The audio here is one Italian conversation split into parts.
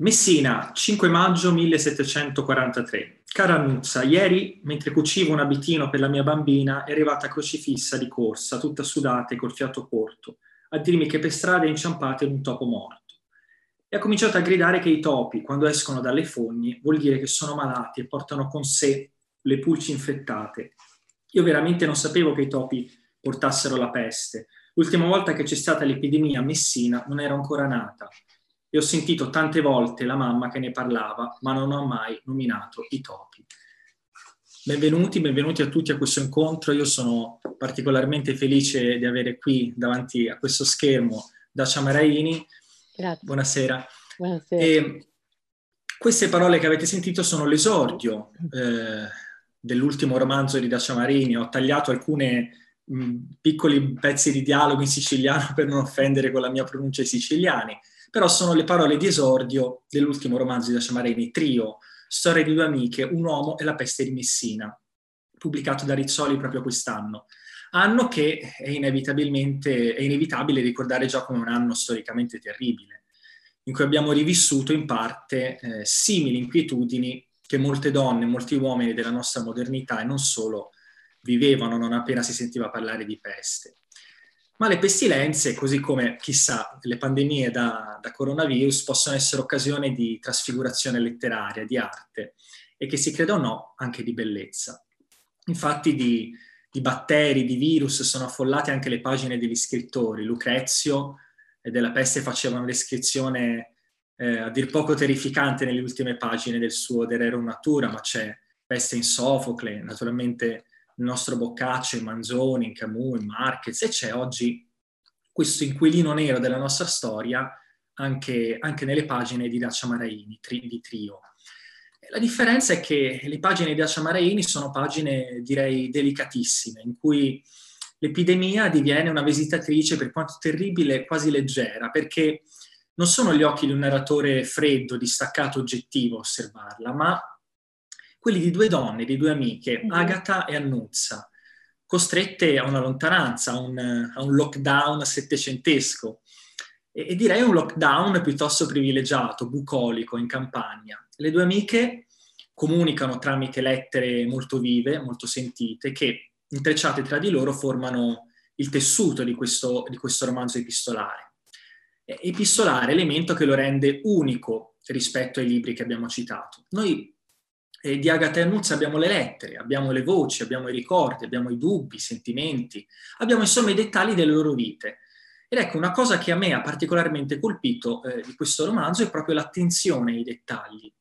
Messina, 5 maggio 1743. Cara Annuzza, ieri, mentre cucivo un abitino per la mia bambina, è arrivata crocifissa di corsa, tutta sudata e col fiato corto, a dirmi che per strada è inciampata in un topo morto. E ha cominciato a gridare che i topi, quando escono dalle fogne, vuol dire che sono malati e portano con sé le pulci infettate. Io veramente non sapevo che i topi portassero la peste. L'ultima volta che c'è stata l'epidemia a Messina non ero ancora nata e ho sentito tante volte la mamma che ne parlava, ma non ho mai nominato i topi. Benvenuti, benvenuti a tutti a questo incontro. Io sono particolarmente felice di avere qui davanti a questo schermo Dacia Maraini. Grazie. Buonasera. Buonasera. E queste parole che avete sentito sono l'esordio eh, dell'ultimo romanzo di Dacia Marini. Ho tagliato alcuni piccoli pezzi di dialogo in siciliano per non offendere con la mia pronuncia i siciliani però sono le parole di esordio dell'ultimo romanzo di Dacia Marini, Trio, Storia di due amiche, Un uomo e la peste di Messina, pubblicato da Rizzoli proprio quest'anno. Anno che è inevitabilmente è inevitabile ricordare già come un anno storicamente terribile, in cui abbiamo rivissuto in parte eh, simili inquietudini che molte donne, molti uomini della nostra modernità e non solo vivevano non appena si sentiva parlare di peste. Ma le pestilenze, così come chissà le pandemie da, da coronavirus, possono essere occasione di trasfigurazione letteraria, di arte e che si creda o no anche di bellezza. Infatti di, di batteri, di virus sono affollate anche le pagine degli scrittori. Lucrezio e della peste faceva una descrizione eh, a dir poco terrificante nelle ultime pagine del suo De Rerum Natura, ma c'è peste in Sofocle, naturalmente il nostro Boccaccio, in Manzoni, in Camus, in Marquez, e c'è oggi questo inquilino nero della nostra storia anche, anche nelle pagine di Dacia Maraini, tri, di Trio. La differenza è che le pagine di Dacia Maraini sono pagine, direi, delicatissime, in cui l'epidemia diviene una visitatrice, per quanto terribile, quasi leggera, perché non sono gli occhi di un narratore freddo, distaccato, oggettivo a osservarla, ma quelli di due donne, di due amiche, mm-hmm. Agatha e Annuzza, costrette a una lontananza, a un, a un lockdown settecentesco. E, e, direi un lockdown piuttosto privilegiato, bucolico, in campagna. Le due amiche comunicano tramite lettere molto vive, molto sentite, che intrecciate tra di loro formano il tessuto di questo, di questo romanzo epistolare. Epistolare, elemento che lo rende unico rispetto ai libri che abbiamo citato. Noi eh, di Agatha Annuzzi abbiamo le lettere, abbiamo le voci, abbiamo i ricordi, abbiamo i dubbi, i sentimenti, abbiamo insomma i dettagli delle loro vite. Ed ecco, una cosa che a me ha particolarmente colpito eh, di questo romanzo è proprio l'attenzione ai dettagli,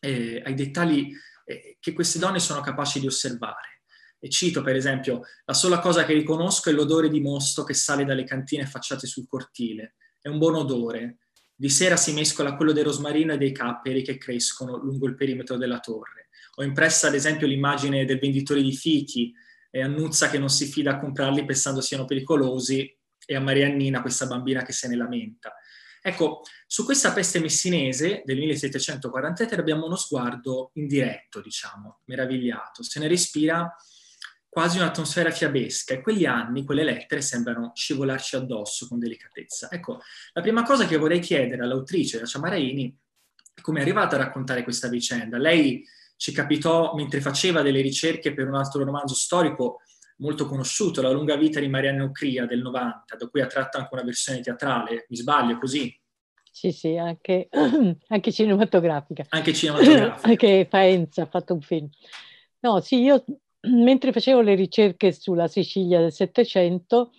eh, ai dettagli eh, che queste donne sono capaci di osservare. E cito per esempio, la sola cosa che riconosco è l'odore di mosto che sale dalle cantine affacciate sul cortile. È un buon odore, di sera si mescola quello del rosmarino e dei capperi che crescono lungo il perimetro della torre. Ho impressa ad esempio l'immagine del venditore di fichi e Annuzza che non si fida a comprarli pensando siano pericolosi e a Mariannina, questa bambina che se ne lamenta. Ecco, su questa peste messinese del 1743 abbiamo uno sguardo indiretto, diciamo, meravigliato. Se ne respira quasi un'atmosfera fiabesca e quegli anni, quelle lettere sembrano scivolarci addosso con delicatezza. Ecco, la prima cosa che vorrei chiedere all'autrice, la Ciamaraini, è come è arrivata a raccontare questa vicenda. Lei ci capitò mentre faceva delle ricerche per un altro romanzo storico molto conosciuto, La lunga vita di Marianne Ocria del 90, da cui ha tratto anche una versione teatrale, mi sbaglio così? Sì, sì, anche, anche cinematografica. Anche cinematografica. anche Faenza ha fatto un film. No, sì, io mentre facevo le ricerche sulla Sicilia del Settecento,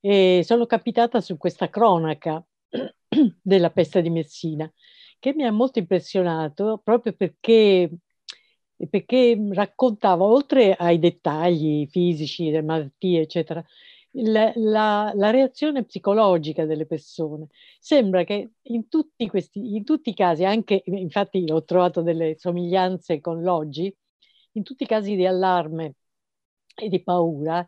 eh, sono capitata su questa cronaca della peste di Messina, che mi ha molto impressionato proprio perché, perché raccontava, oltre ai dettagli fisici, delle malattie, eccetera, la, la, la, reazione psicologica delle persone. Sembra che in tutti, questi, in tutti i casi, anche infatti ho trovato delle somiglianze con l'oggi, in tutti i casi di allarme e di paura,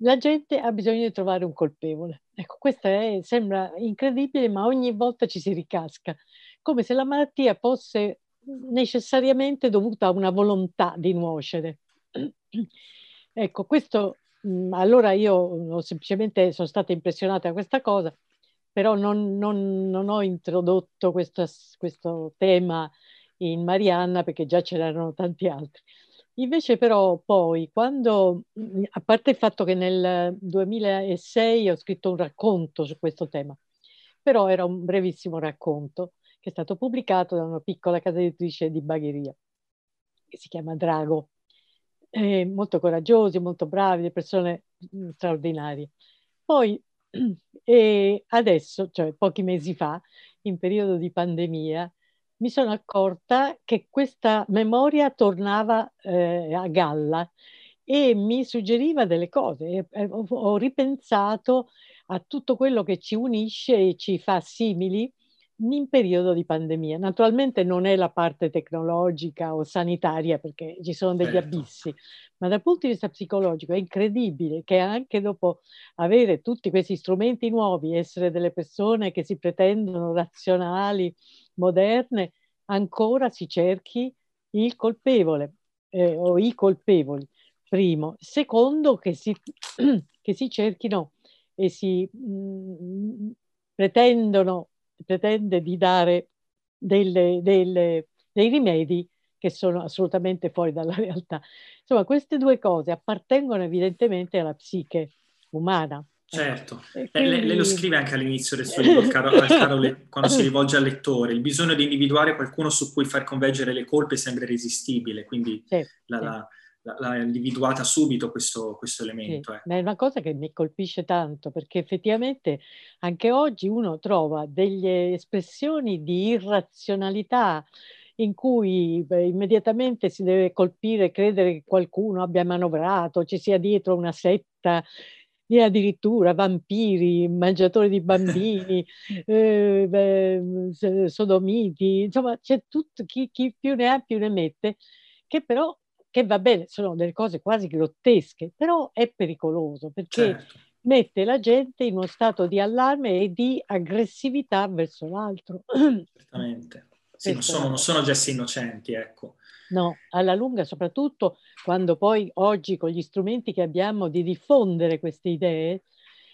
la gente ha bisogno di trovare un colpevole. Ecco, questo è, sembra incredibile, ma ogni volta ci si ricasca, come se la malattia fosse necessariamente dovuta a una volontà di nuocere. ecco, questo, allora io semplicemente sono stata impressionata da questa cosa, però non, non, non ho introdotto questo, questo tema in Marianna perché già ce n'erano tanti altri. Invece però poi, quando, a parte il fatto che nel 2006 ho scritto un racconto su questo tema, però era un brevissimo racconto che è stato pubblicato da una piccola casa editrice di Bagheria, che si chiama Drago. Eh, molto coraggiosi, molto bravi, le persone mm, straordinarie. Poi, eh, adesso, cioè pochi mesi fa, in periodo di pandemia, mi sono accorta che questa memoria tornava eh, a galla e mi suggeriva delle cose. ho ripensato a tutto quello che ci unisce e ci fa simili in periodo di pandemia. Naturalmente non è la parte tecnologica o sanitaria perché ci sono degli certo. abissi, ma dal punto di vista psicologico è incredibile che anche dopo avere tutti questi strumenti nuovi, essere delle persone che si pretendono razionali, moderne, ancora si cerchi il colpevole eh, o i colpevoli, primo. Secondo, che si, che si cerchino e si mh, mm, pretendono, pretende di dare delle, delle, dei rimedi che sono assolutamente fuori dalla realtà. Insomma, queste due cose appartengono evidentemente alla psiche umana. Certo, quindi... lei, lei, lo scrive anche all'inizio del suo libro, caro, caro le, quando si rivolge al lettore, il bisogno di individuare qualcuno su cui far convergere le colpe sembra irresistibile, quindi sì, la, sì. L'ha individuata subito questo, questo elemento. Sì, eh. È una cosa che mi colpisce tanto perché effettivamente anche oggi uno trova delle espressioni di irrazionalità in cui beh, immediatamente si deve colpire, credere che qualcuno abbia manovrato, ci sia dietro una setta e addirittura vampiri, mangiatori di bambini, eh, beh, sodomiti, insomma c'è tutto, chi, chi, più ne ha più ne mette, che però, che va bene, sono delle cose quasi grottesche, però è pericoloso perché certo. mette la gente in uno stato di allarme e di aggressività verso l'altro. Certamente. Sì, non sono, non sono gesti innocenti, ecco. No, alla lunga, soprattutto quando poi oggi con gli strumenti che abbiamo di diffondere queste idee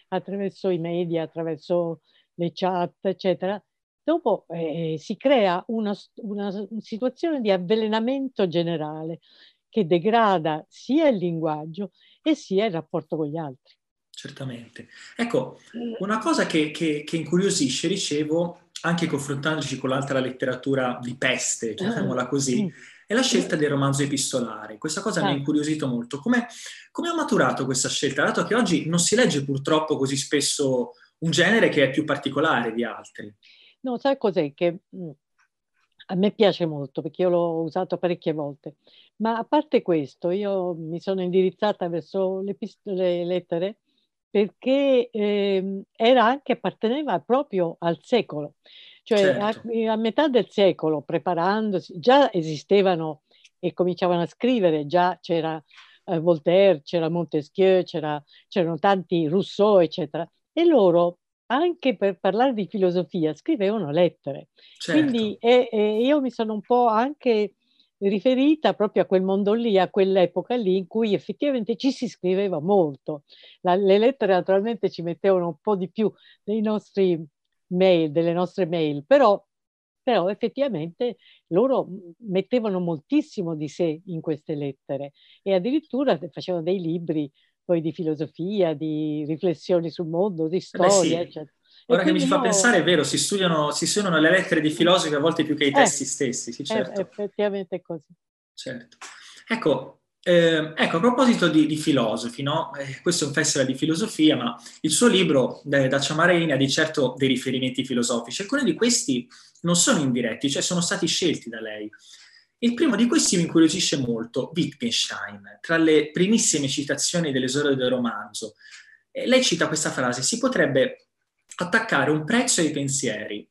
attraverso i media, attraverso le chat, eccetera, dopo eh, si crea una, una situazione di avvelenamento generale che degrada sia il linguaggio e sia il rapporto con gli altri. Certamente. Ecco, una cosa che, che, che incuriosisce, ricevo, anche confrontandoci con l'altra letteratura di peste, chiamiamola così, è la scelta del romanzo epistolare. Questa cosa ah. mi ha ah. incuriosito molto. Come, come ha maturato questa scelta? Dato che oggi non si legge purtroppo così spesso un genere che è più particolare di altri. No, sai cos'è? Che mm, a me piace molto perché io l'ho usato parecchie volte, ma a parte questo io mi sono indirizzata verso le, pist- le lettere perché eh, era anche, apparteneva proprio al secolo. Cioè certo. a, a, metà del secolo, preparandosi, già esistevano e cominciavano a scrivere, già c'era eh, Voltaire, c'era Montesquieu, c'era, c'erano tanti Rousseau, eccetera. E loro, anche per parlare di filosofia, scrivevano lettere. Certo. Quindi e, e io mi sono un po' anche riferita proprio a quel mondo lì, a quell'epoca lì in cui effettivamente ci si scriveva molto. La, le lettere naturalmente ci mettevano un po' di più dei nostri mail, delle nostre mail, però, però effettivamente loro mettevano moltissimo di sé in queste lettere e addirittura facevano dei libri poi di filosofia, di riflessioni sul mondo, di storia, sì. eccetera. Ora che mi ci fa no... pensare, è vero, si studiano, si studiano, le lettere di filosofi a volte più che i eh, testi stessi, sì, certo. effettivamente è così. Certo. Ecco, eh, ecco, a proposito di, di filosofi, no? eh, questo è un festival di filosofia, ma il suo libro, eh, da Ciamarini, ha di certo dei riferimenti filosofici. Alcuni di questi non sono indiretti, cioè sono stati scelti da lei. Il primo di questi mi incuriosisce molto, Wittgenstein, tra le primissime citazioni dell'esordio del romanzo. Eh, lei cita questa frase, si potrebbe attaccare un prezzo ai pensieri.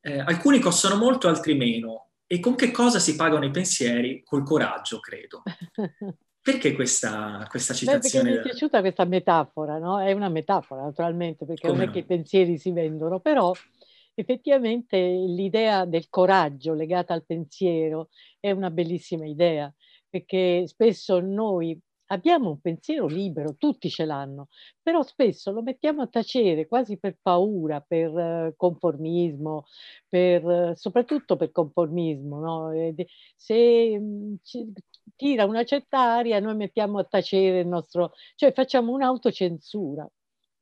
Eh, alcuni costano molto, altri meno e con che cosa si pagano i pensieri? Col coraggio, credo. Perché questa, questa citazione? Beh, mi è piaciuta questa metafora, no? È una metafora, naturalmente, perché Come non è che i pensieri si vendono, però effettivamente l'idea del coraggio legata al pensiero è una bellissima idea, perché spesso noi abbiamo un pensiero libero, tutti ce l'hanno, però spesso lo mettiamo a tacere quasi per paura, per eh, conformismo, per, eh, soprattutto per conformismo. No? Se ci, tira una certa aria, noi mettiamo a tacere il nostro, cioè facciamo un'autocensura.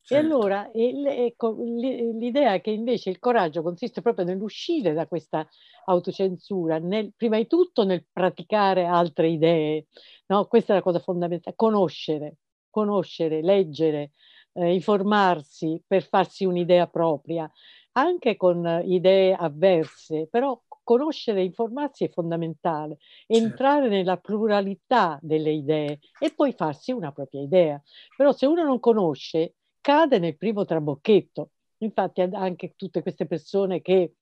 Certo. E allora ecco, l'idea che invece il coraggio consiste proprio nell'uscire da questa autocensura, nel, prima di tutto nel praticare altre idee, no? questa è la cosa fondamentale, conoscere, conoscere, leggere, eh, informarsi per farsi un'idea propria, anche con idee avverse, però conoscere e informarsi è fondamentale, certo. entrare nella pluralità delle idee e poi farsi una propria idea. Però se uno non conosce, cade nel primo trabocchetto. Infatti anche tutte queste persone che,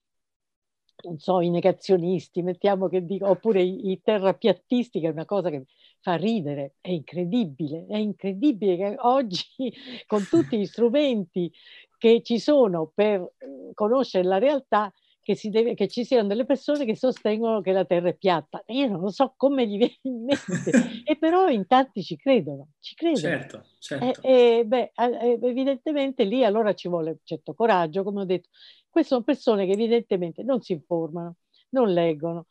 non so, i negazionisti, mettiamo che dico, oppure i, i terrapiattisti, che è una cosa che fa ridere, è incredibile, è incredibile che oggi con tutti gli strumenti che ci sono per eh, conoscere la realtà, che, deve, che, ci siano delle persone che sostengono che la Terra è piatta. Io non lo so come gli viene in mente, e però in tanti ci credono, ci credono. Certo, certo. E, e beh, evidentemente lì allora ci vuole un certo coraggio, come ho detto. Queste sono persone che evidentemente non si informano, non leggono,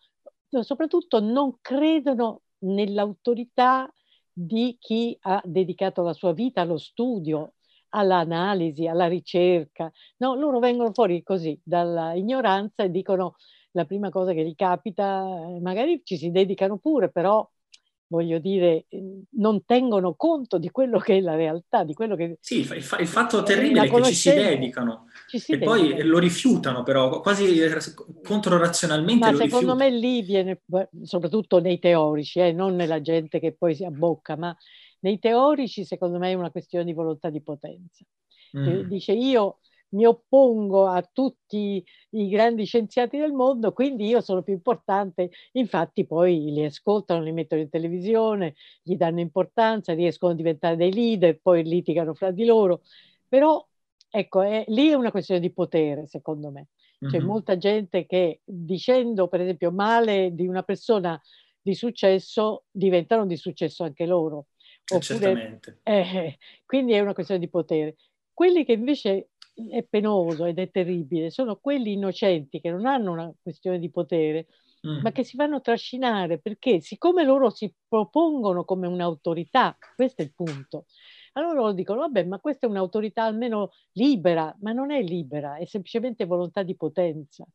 soprattutto non credono nell'autorità di chi ha dedicato la sua vita allo studio, all'analisi, alla ricerca. No, loro vengono fuori così dalla ignoranza e dicono la prima cosa che gli capita, eh, magari ci si dedicano pure, però voglio dire, ehm, non tengono conto di quello che è la realtà, di quello che... Sì, il, fa- il fatto terribile è che ci si dedicano ci si e dedicano. poi lo rifiutano però, quasi controrazionalmente Ma secondo me lì viene, soprattutto nei teorici, eh, non nella gente che poi si abbocca, ma nei teorici, secondo me, è una questione di volontà di potenza. Mm. Dice io mi oppongo a tutti i grandi scienziati del mondo, quindi io sono più importante. Infatti poi li ascoltano, li mettono in televisione, gli danno importanza, riescono a diventare dei leader, poi litigano fra di loro. Però ecco, è, lì è una questione di potere, secondo me. C'è mm-hmm. molta gente che dicendo, per esempio, male di una persona di successo, diventano di successo anche loro. Oppure, Certamente. Eh, quindi è una questione di potere. Quelli che invece è penoso ed è terribile sono quelli innocenti che non hanno una questione di potere, mm. ma che si fanno trascinare perché siccome loro si propongono come un'autorità, questo è il punto, allora loro dicono, vabbè, ma questa è un'autorità almeno libera, ma non è libera, è semplicemente volontà di potenza.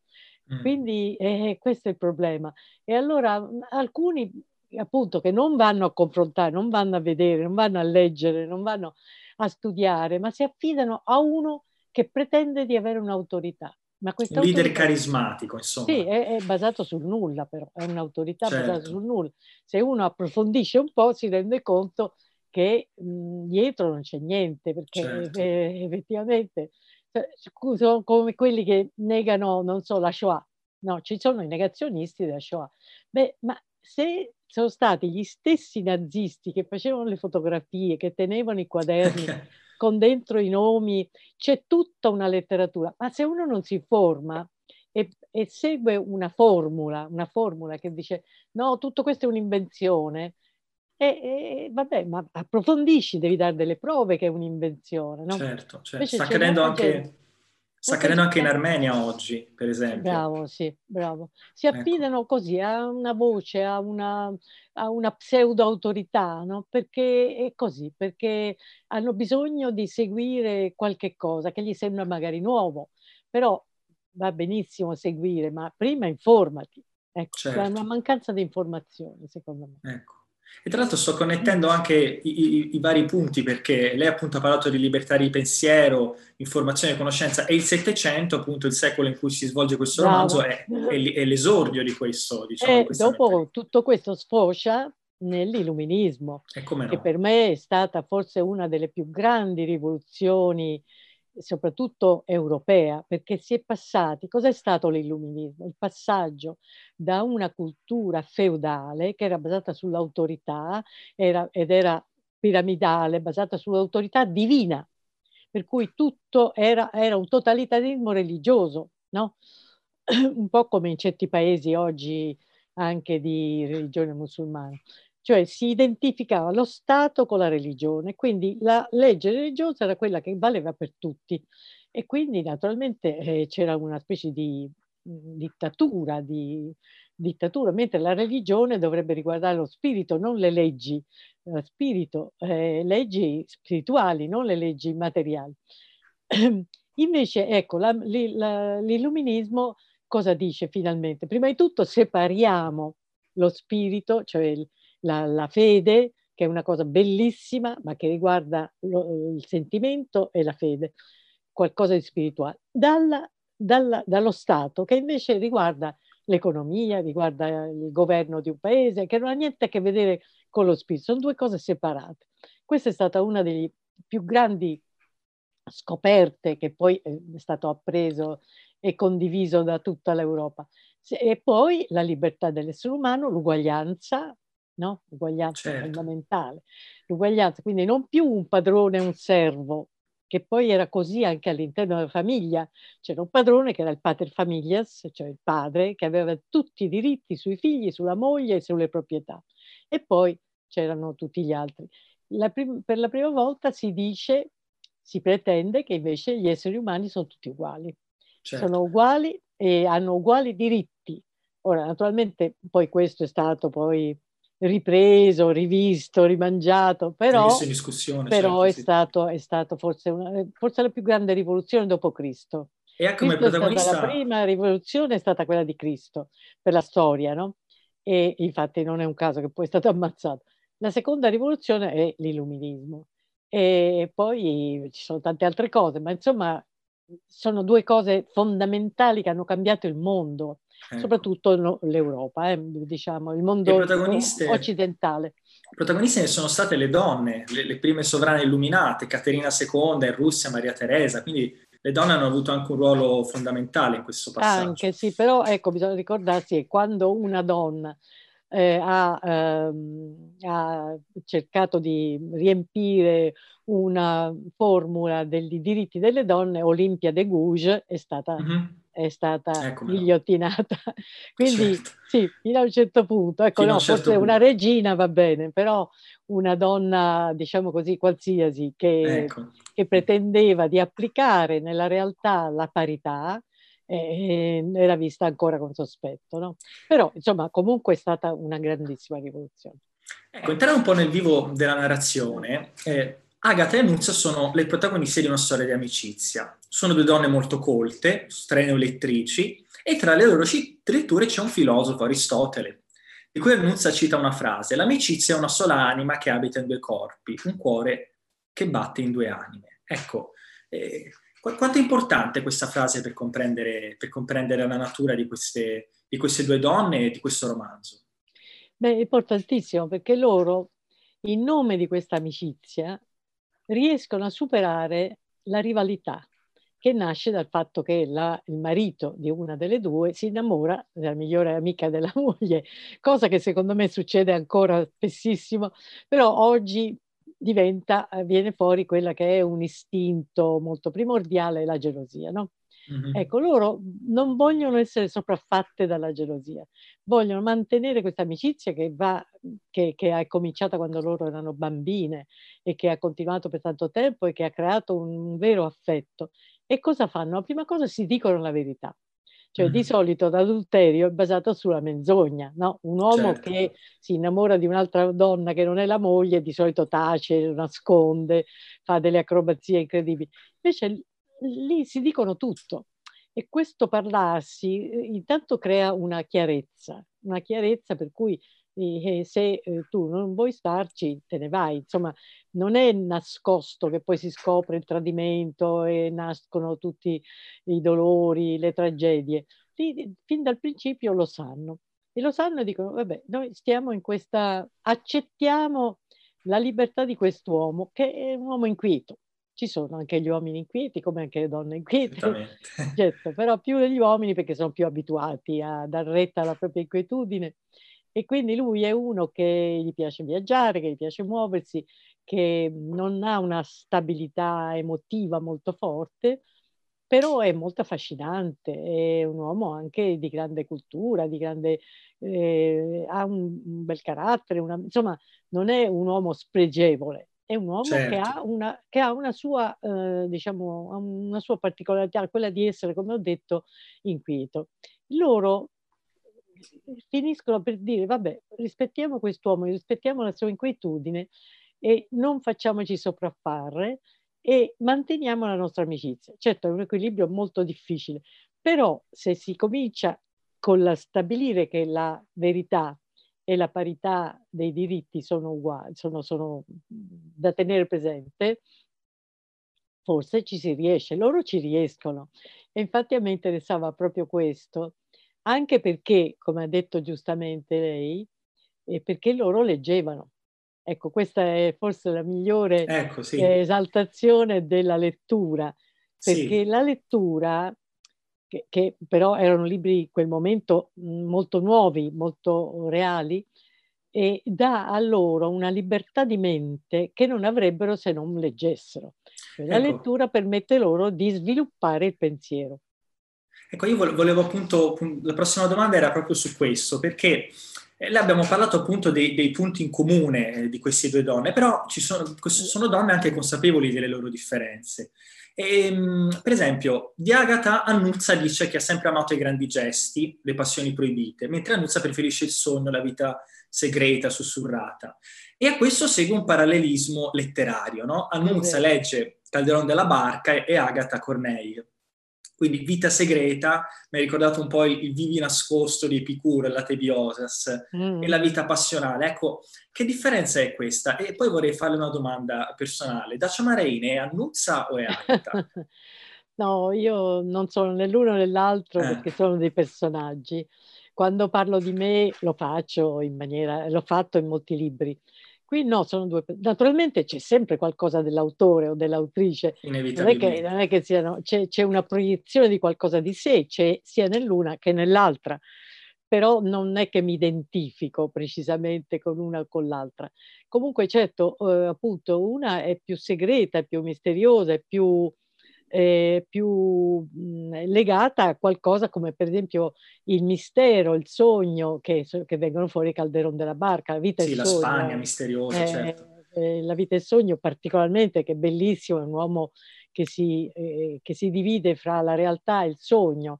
Mm. Quindi eh, questo è il problema. E allora alcuni appunto che non vanno a confrontare, non vanno a vedere, non vanno a leggere, non vanno a studiare, ma si affidano a uno che pretende di avere un'autorità. Ma un leader carismatico, insomma. Sì, è, è, basato sul nulla, però è un'autorità certo. basata sul nulla. Se uno approfondisce un po' si rende conto che mh, dietro non c'è niente, perché certo. eh, effettivamente cioè, sono come quelli che negano, non so, la Shoah. No, ci sono i negazionisti della Shoah. Beh, ma se sono stati gli stessi nazisti che facevano le fotografie, che tenevano i quaderni con dentro i nomi, c'è tutta una letteratura, ma se uno non si forma e, e segue una formula, una formula che dice no, tutto questo è un'invenzione, e, e, vabbè, ma approfondisci, devi dare delle prove che è un'invenzione. No? Certo, certo. sta accadendo anche... Gente Sta accadendo anche in Armenia oggi, per esempio. Bravo, sì, bravo. Si ecco. affidano ecco. così a una voce, a una, a una pseudo-autorità, no? Perché è così, perché hanno bisogno di seguire qualche cosa che gli sembra magari nuovo, però va benissimo seguire, ma prima informati. Ecco, certo. è una mancanza di informazione, secondo me. Ecco. E tra l'altro sto connettendo anche i, i, i, vari punti perché lei appunto ha parlato di libertà di pensiero, informazione e conoscenza e il Settecento, appunto il secolo in cui si svolge questo Bravo. romanzo, è, è, è, l'esordio di questo. Diciamo, e dopo materia. tutto questo sfocia nell'illuminismo, no. che per me è stata forse una delle più grandi rivoluzioni soprattutto europea, perché si è passati, cos'è stato l'illuminismo? Il passaggio da una cultura feudale che era basata sull'autorità era, ed era piramidale, basata sull'autorità divina, per cui tutto era, era un totalitarismo religioso, no? un po' come in certi paesi oggi anche di religione musulmana. Cioè si identificava lo Stato con la religione, quindi la legge religiosa era quella che valeva per tutti e quindi naturalmente eh, c'era una specie di mh, dittatura, di, dittatura, mentre la religione dovrebbe riguardare lo spirito, non le leggi, lo spirito, eh, leggi spirituali, non le leggi materiali. Invece, ecco, la, la, l'illuminismo cosa dice finalmente? Prima di tutto separiamo lo spirito, cioè il, la, la, fede, che è una cosa bellissima, ma che riguarda lo, il sentimento e la fede, qualcosa di spirituale, dalla, dalla, dallo Stato, che invece riguarda l'economia, riguarda il governo di un paese, che non ha niente a che vedere con lo spirito, sono due cose separate. Questa è stata una delle più grandi scoperte che poi è stato appreso e condiviso da tutta l'Europa. E poi la libertà dell'essere umano, l'uguaglianza, no? L'uguaglianza certo. fondamentale. L'uguaglianza, quindi non più un padrone e un servo, che poi era così anche all'interno della famiglia. C'era un padrone che era il pater familias, cioè il padre, che aveva tutti i diritti sui figli, sulla moglie e sulle proprietà. E poi c'erano tutti gli altri. La prim- per la prima volta si dice, si pretende che invece gli esseri umani sono tutti uguali. Certo. Sono uguali e hanno uguali diritti. Ora, naturalmente, poi questo è stato poi ripreso, rivisto, rimangiato, però, però certo, è, sì. stato, è, stato, forse, una, forse la più grande rivoluzione dopo Cristo. E come protagonista... la prima rivoluzione è stata quella di Cristo, per la storia, no? E infatti non è un caso che poi è stato ammazzato. La seconda rivoluzione è l'illuminismo. E poi ci sono tante altre cose, ma insomma sono due cose fondamentali che hanno cambiato il mondo ecco. soprattutto l'Europa, eh, diciamo, il mondo occidentale. Protagoniste ne sono state le donne, le, le, prime sovrane illuminate, Caterina II in Russia, Maria Teresa, quindi le donne hanno avuto anche un ruolo fondamentale in questo passaggio. Anche sì, però ecco, bisogna ricordarsi che quando una donna eh, ha, ehm, ha, cercato di riempire una formula dei diritti delle donne, Olimpia de Gouges è stata mm-hmm è stata ecco ghigliottinata. Quindi certo. sì, fino a un certo punto. Ecco, no, certo forse punto. una regina va bene, però una donna, diciamo così, qualsiasi, che, ecco. che pretendeva di applicare nella realtà la parità, eh, era vista ancora con sospetto. No? Però, insomma, comunque è stata una grandissima rivoluzione. Ecco, entrare un po' nel vivo della narrazione, eh, Agatha e Nuzza sono le protagoniste di una storia di amicizia. Sono due donne molto colte, strenolettrici, e tra le loro scritture c'è un filosofo, Aristotele, di cui Nuzza cita una frase: L'amicizia è una sola anima che abita in due corpi, un cuore che batte in due anime. Ecco, eh, quanto è importante questa frase per comprendere, per comprendere la natura di queste, di queste due donne e di questo romanzo? Beh, è importantissimo perché loro, in nome di questa amicizia, riescono a superare la rivalità che nasce dal fatto che la, il marito di una delle due si innamora della migliore amica della moglie, cosa che secondo me succede ancora spessissimo, però oggi diventa, viene fuori quella che è un istinto molto primordiale, la gelosia, no? Mm-hmm. Ecco, loro non vogliono essere sopraffatte dalla gelosia, vogliono mantenere questa amicizia che, va, che, che è cominciata quando loro erano bambine e che ha continuato per tanto tempo e che ha creato un, un vero affetto. E cosa fanno? La prima cosa si dicono la verità. Cioè, di solito l'adulterio è basato sulla menzogna, no? Un uomo certo. che si innamora di un'altra donna che non è la moglie, di solito tace, nasconde, fa delle acrobazie incredibili. Invece lì si dicono tutto. E questo parlarsi eh, intanto crea una chiarezza, una chiarezza per cui eh, se eh, tu non vuoi starci, te ne vai. Insomma, non è nascosto che poi si scopre il tradimento e nascono tutti i dolori, le tragedie. Lì, fin dal principio lo sanno. E lo sanno e dicono, vabbè, noi stiamo in questa, accettiamo la libertà di quest'uomo, che è un uomo inquieto, ci sono anche gli uomini inquieti come anche le donne inquiete, certo, però più degli uomini perché sono più abituati a dar retta alla propria inquietudine. E quindi lui è uno che gli piace viaggiare, che gli piace muoversi, che non ha una stabilità emotiva molto forte però è molto affascinante, è un uomo anche di grande cultura, di grande, eh, ha un, un, bel carattere, una, insomma non è un uomo spregevole, è un uomo certo. che, ha una, che, ha una, sua, eh, diciamo, una sua particolarità, quella di essere, come ho detto, inquieto. Loro finiscono per dire, vabbè, rispettiamo quest'uomo, rispettiamo la sua inquietudine e non facciamoci sopraffare e manteniamo la nostra amicizia. Certo, è un equilibrio molto difficile, però se si comincia con la stabilire che la verità e la parità dei diritti sono uguali, sono, sono da tenere presente, forse ci si riesce, loro ci riescono. E infatti a me interessava proprio questo, anche perché, come ha detto giustamente lei, perché loro leggevano. Ecco, questa è forse la migliore ecco, sì. esaltazione della lettura, perché sì. la lettura che, che, però erano libri in quel momento mhmm, molto nuovi, molto reali, e dà a loro una libertà di mente che non avrebbero se non leggessero. La ecco. lettura permette loro di sviluppare il pensiero. Ecco, io volevo appunto, la prossima domanda era proprio su questo, perché eh, Lei abbiamo parlato appunto dei, dei, punti in comune eh, di queste due donne, però ci sono, sono donne anche consapevoli delle loro differenze. E, ehm, per esempio, di Agatha Annuzza dice che ha sempre amato i grandi gesti, le passioni proibite, mentre Annuzza preferisce il sogno, la vita segreta, sussurrata. E a questo segue un parallelismo letterario, no? Annuzza legge Calderon della Barca e Agatha Corneille. Quindi vita segreta, mi ha ricordato un po' il, il vivi nascosto di Epicuro, la Tebiosas, mm. e la vita passionale. Ecco, che differenza è questa? E poi vorrei farle una domanda personale. Dacia Mareine è Annuzza o è Agata? no, io non sono né l'uno né l'altro eh. perché sono dei personaggi. Quando parlo di me lo faccio in maniera, l'ho fatto in molti libri, Qui no, sono due. Naturalmente c'è sempre qualcosa dell'autore o dell'autrice. Non è che, non è che siano, c'è, c'è, una proiezione di qualcosa di sé, c'è sia nell'una che nell'altra. Però non è che mi identifico precisamente con una o con l'altra. Comunque, certo, eh, appunto, una è più segreta, è più misteriosa, è più eh, più mh, legata a qualcosa come per esempio il mistero, il sogno che, che vengono fuori Calderon della Barca, la vita sì, e la sogno. Spagna misteriosa, eh, certo. Eh, la vita e il sogno particolarmente, che è bellissimo, è un uomo che si, eh, che si divide fra la realtà e il sogno.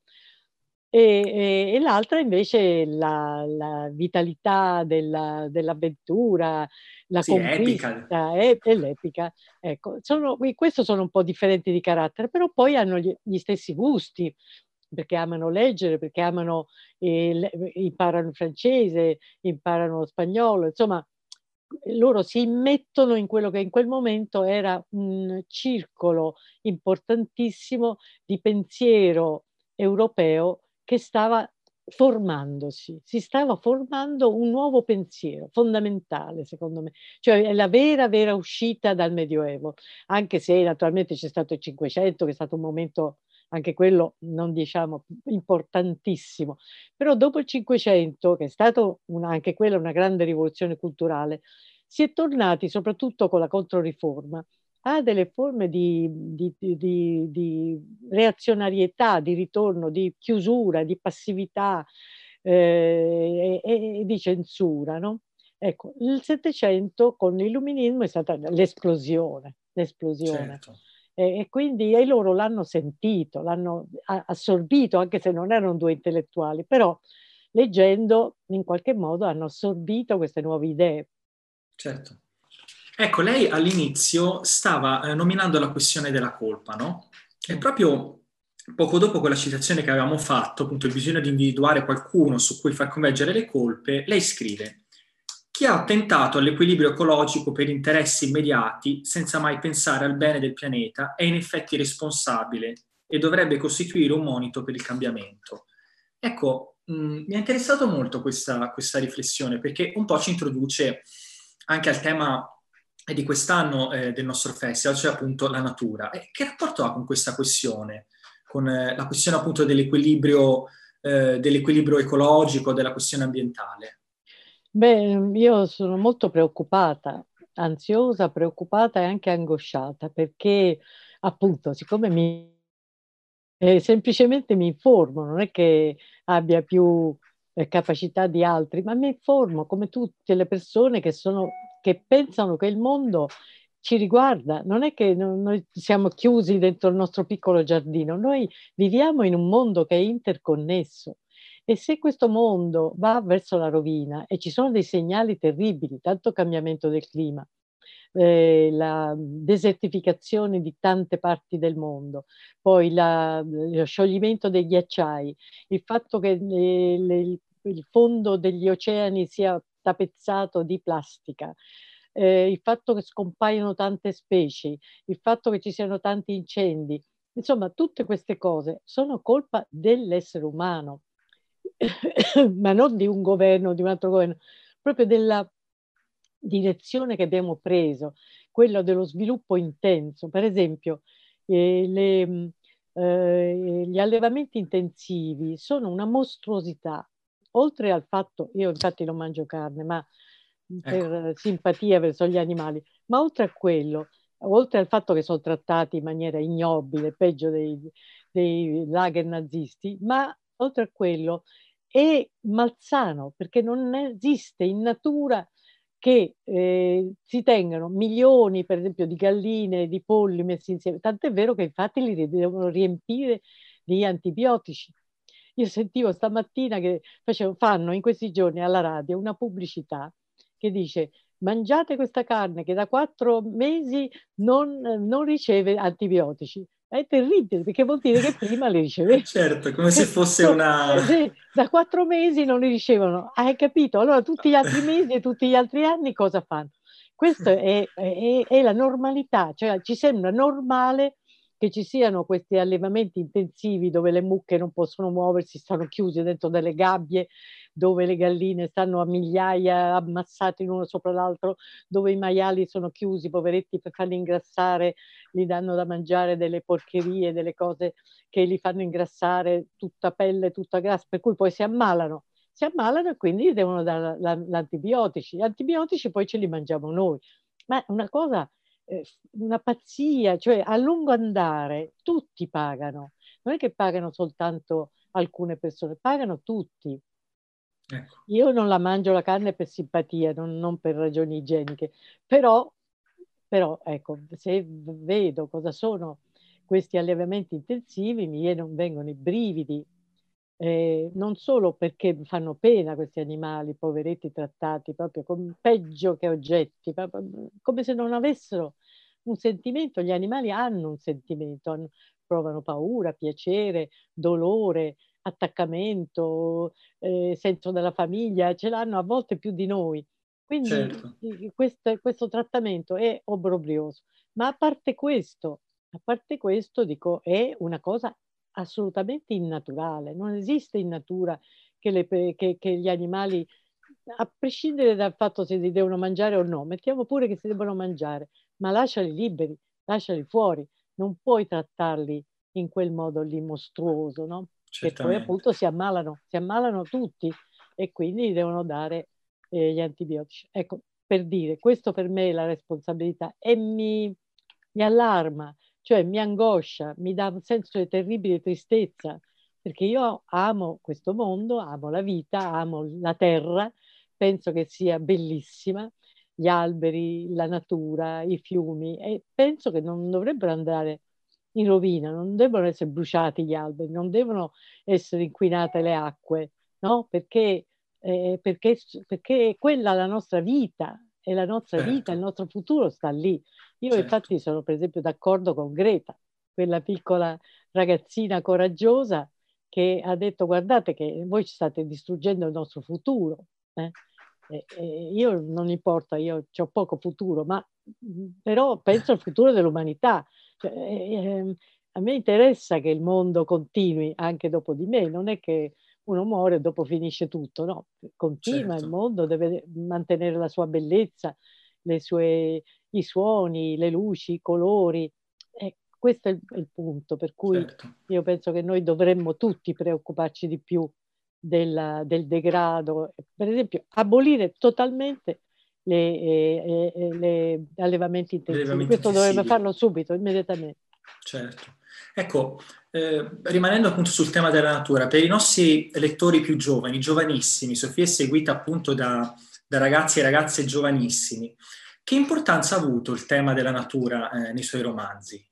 E, e, e, l'altra invece la, la vitalità della, dell'avventura, la sì, conquista e, e, l'epica. Ecco, sono, questo sono un po' differenti di carattere, però poi hanno gli, gli stessi gusti, perché amano leggere, perché amano, eh, imparano il francese, imparano lo spagnolo, insomma, loro si immettono in quello che in quel momento era un circolo importantissimo di pensiero europeo che stava formandosi, si stava formando un nuovo pensiero fondamentale secondo me, cioè la vera vera uscita dal Medioevo, anche se naturalmente c'è stato il Cinquecento che è stato un momento anche quello non diciamo importantissimo, però dopo il Cinquecento che è stato una, anche quella una grande rivoluzione culturale, si è tornati soprattutto con la Controriforma ha delle forme di, di, di, di, reazionarietà, di ritorno, di chiusura, di passività eh, e, e, di censura. No? Ecco, il Settecento con l'illuminismo è stata l'esplosione, l'esplosione. Certo. E, e, quindi e loro l'hanno sentito, l'hanno assorbito, anche se non erano due intellettuali, però leggendo in qualche modo hanno assorbito queste nuove idee. Certo. Ecco, lei all'inizio stava eh, nominando la questione della colpa, no? E proprio poco dopo quella citazione che avevamo fatto, appunto il bisogno di individuare qualcuno su cui far convergere le colpe, lei scrive chi ha attentato all'equilibrio ecologico per interessi immediati senza mai pensare al bene del pianeta è in effetti responsabile e dovrebbe costituire un monito per il cambiamento. Ecco, mh, mm, mi è interessato molto questa, questa riflessione perché un po' ci introduce anche al tema di quest'anno eh, del nostro festival, cioè appunto la natura. E che rapporto ha con questa questione? Con eh, la questione appunto dell'equilibrio, eh, dell'equilibrio ecologico, della questione ambientale? Beh, io sono molto preoccupata, ansiosa, preoccupata e anche angosciata perché appunto siccome mi eh, semplicemente mi informo, non è che abbia più eh, capacità di altri, ma mi informo come tutte le persone che, sono, che pensano che il mondo ci riguarda, non è che noi siamo chiusi dentro il nostro piccolo giardino, noi viviamo in un mondo che è interconnesso. E se questo mondo va verso la rovina e ci sono dei segnali terribili, tanto cambiamento del clima, eh, la desertificazione di tante parti del mondo, poi la, lo scioglimento dei ghiacciai, il fatto che le, le, il fondo degli oceani sia tapezzato di plastica, eh, il fatto che scompaiono tante specie, il fatto che ci siano tanti incendi, insomma tutte queste cose sono colpa dell'essere umano, ma non di un governo, di un altro governo, proprio della direzione che abbiamo preso, quella dello sviluppo intenso. Per esempio, eh, le, eh, gli allevamenti intensivi sono una mostruosità, oltre al fatto, io infatti non mangio carne, ma per ecco. simpatia verso gli animali, ma oltre a quello, oltre al fatto che sono trattati in maniera ignobile, peggio dei, dei lager nazisti, ma oltre a quello è malsano perché non esiste in natura che eh, si tengano milioni, per esempio, di galline, di polli messi insieme. Tant'è vero che infatti li devono riempire di antibiotici. Io sentivo stamattina che facevo, fanno in questi giorni alla radio una pubblicità che dice mangiate questa carne che da quattro mesi non, non riceve antibiotici. È terribile perché vuol dire che prima le riceveva. Certo, come se fosse una... Da quattro mesi non li ricevono. Hai capito? Allora tutti gli altri mesi e tutti gli altri anni cosa fanno? Questa è, è, è la normalità, cioè ci sembra normale che ci siano questi allevamenti intensivi dove le mucche non possono muoversi, stanno chiuse dentro delle gabbie, dove le galline stanno a migliaia ammassate l'uno sopra l'altro, dove i maiali sono chiusi, poveretti, per farli ingrassare, gli danno da mangiare delle porcherie, delle cose che li fanno ingrassare, tutta pelle, tutta grassa, per cui poi si ammalano. Si ammalano e quindi devono dare l'antibiotici. Gli antibiotici poi ce li mangiamo noi. Ma è una cosa una pazzia, cioè a lungo andare tutti pagano, non è che pagano soltanto alcune persone, pagano tutti. Ecco. Io non la mangio la carne per simpatia, non, non per ragioni igieniche, però, però ecco, se vedo cosa sono questi allevamenti intensivi mi vengono i brividi, eh, non solo perché fanno pena questi animali, poveretti trattati proprio come peggio che oggetti, come se non avessero un sentimento, gli animali hanno un sentimento, hanno, provano paura, piacere, dolore, attaccamento, eh, senso della famiglia, ce l'hanno a volte più di noi. Quindi certo. questo, questo trattamento è obbrobrioso. Ma a parte questo, a parte questo, dico, è una cosa assolutamente innaturale. Non esiste in natura che, le, che, che, gli animali, a prescindere dal fatto se li devono mangiare o no, mettiamo pure che si devono mangiare, ma lasciali liberi, lasciali fuori. Non puoi trattarli in quel modo lì mostruoso, no? Che poi appunto si ammalano, si ammalano tutti e quindi devono dare eh, gli antibiotici. Ecco, per dire, questo per me è la responsabilità e mi, mi allarma cioè mi angoscia, mi dà un senso di terribile tristezza, perché io amo questo mondo, amo la vita, amo la terra, penso che sia bellissima, gli alberi, la natura, i fiumi e penso che non dovrebbero andare in rovina, non devono essere bruciati gli alberi, non devono essere inquinate le acque, no? Perché, eh, perché, perché quella è la nostra vita, e la nostra certo. vita, il nostro futuro sta lì. Io certo. infatti sono per esempio d'accordo con Greta, quella piccola ragazzina coraggiosa che ha detto guardate che voi ci state distruggendo il nostro futuro. Eh? E, e io non importa, io ho poco futuro, ma però penso al futuro dell'umanità. Cioè, eh, a me interessa che il mondo continui anche dopo di me, non è che uno muore e dopo finisce tutto, no? Continua certo. il mondo, deve mantenere la sua bellezza, sue, i suoni, le luci, i colori. E questo è il, il punto per cui certo. io penso che noi dovremmo tutti preoccuparci di più del, del degrado. Per esempio, abolire totalmente le, eh, eh, le allevamenti intensivi. Questo dovrebbe farlo subito, immediatamente. Certo. Ecco, eh, rimanendo appunto sul tema della natura, per i nostri lettori più giovani, giovanissimi, Sofia è seguita appunto da, da ragazzi e ragazze giovanissimi, che importanza ha avuto il tema della natura eh, nei suoi romanzi?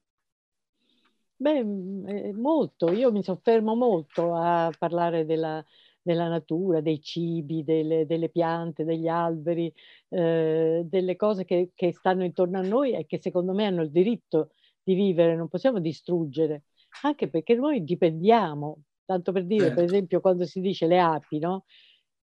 Beh, mm, eh, molto, io mi soffermo molto a parlare della, della natura, dei cibi, delle, delle piante, degli alberi, eh, delle cose che, che, stanno intorno a noi e che secondo me hanno il diritto di vivere, non possiamo distruggere, anche perché noi dipendiamo, tanto per dire, certo. per esempio, quando si dice le api, no?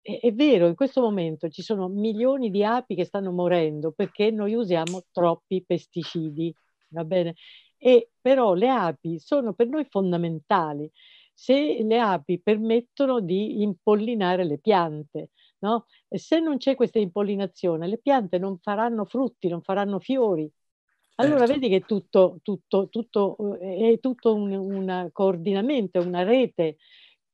È, è vero, in questo momento ci sono milioni di api che stanno morendo perché noi usiamo troppi pesticidi, va bene? E però le api sono per noi fondamentali se le api permettono di impollinare le piante. No? E se non c'è questa impollinazione, le piante non faranno frutti, non faranno fiori, allora certo. vedi che tutto, tutto, tutto, eh, è tutto un, un coordinamento, una rete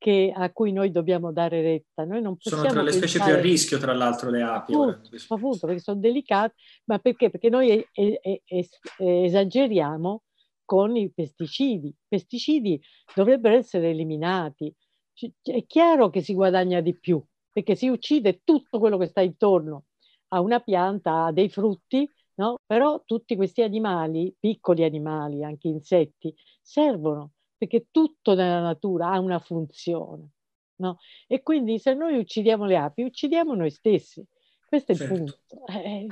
che, a cui noi dobbiamo dare retta. Noi non sono tra le specie più a rischio, tra l'altro, le api. Appunto, appunto perché sono delicate, ma perché? Perché noi esageriamo con i pesticidi. I pesticidi dovrebbero essere eliminati. È chiaro che si guadagna di più, perché si uccide tutto quello che sta intorno a una pianta, a dei frutti, no? Però tutti questi animali, piccoli animali, anche insetti, servono perché tutto nella natura ha una funzione. No? E quindi se noi uccidiamo le api, uccidiamo noi stessi. Questo è certo. il punto. Eh,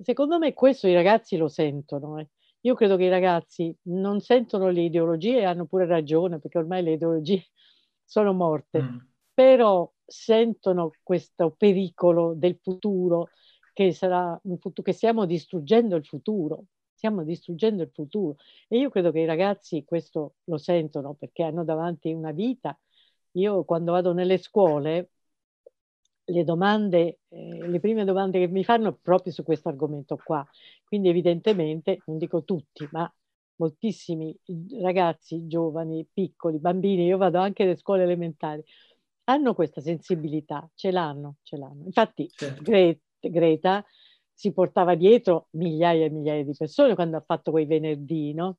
secondo me questo i ragazzi lo sentono. Eh. Io credo che i ragazzi non sentono le ideologie e hanno pure ragione, perché ormai le ideologie sono morte, mm. però sentono questo pericolo del futuro che sarà un futuro, che stiamo distruggendo il futuro, stiamo distruggendo il futuro. E io credo che i ragazzi questo lo sentono perché hanno davanti una vita. Io quando vado nelle scuole, le domande, eh, le prime domande che mi fanno proprio su questo argomento qua. Quindi evidentemente, non dico tutti, ma moltissimi ragazzi, giovani, piccoli, bambini, io vado anche alle scuole elementari, hanno questa sensibilità, ce l'hanno, ce l'hanno. Infatti certo. Greta si portava dietro migliaia e migliaia di persone quando ha fatto quei venerdì, no?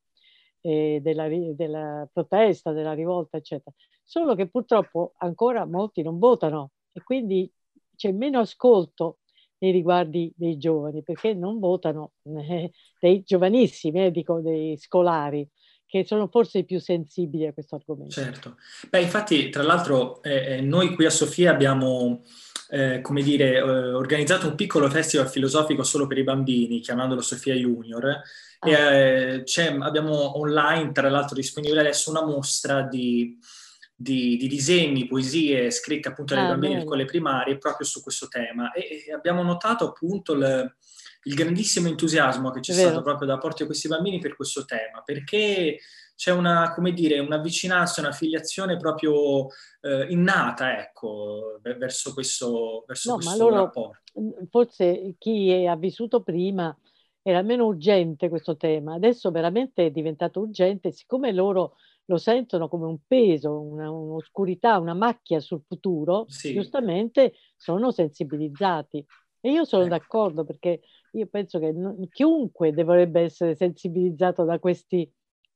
eh, della, della, protesta, della rivolta, eccetera. Solo che purtroppo ancora molti non votano e quindi c'è meno ascolto nei riguardi dei giovani perché non votano eh, dei giovanissimi, eh, dico dei scolari che sono forse i più sensibili a questo argomento. Certo. Beh, infatti, tra l'altro, eh, eh noi qui a Sofia abbiamo eh, come dire, eh, organizzato un piccolo festival filosofico solo per i bambini, chiamandolo Sofia Junior. Ah. E, eh, abbiamo online, tra l'altro, disponibile adesso una mostra di, di, di disegni, poesie scritte appunto dai ah, bambini bello. con le primarie proprio su questo tema. E, e abbiamo notato appunto il, il grandissimo entusiasmo che c'è stato proprio da parte di questi bambini per questo tema, perché c'è una, come dire, una vicinanza, una filiazione proprio eh, innata, ecco, verso questo, verso no, questo loro, rapporto. Forse chi ha vissuto prima era meno urgente questo tema, adesso veramente è diventato urgente, siccome loro lo sentono come un peso, una, un'oscurità, una macchia sul futuro, sì. giustamente sono sensibilizzati. E io sono ecco. d'accordo perché io penso che non, chiunque dovrebbe essere sensibilizzato da questi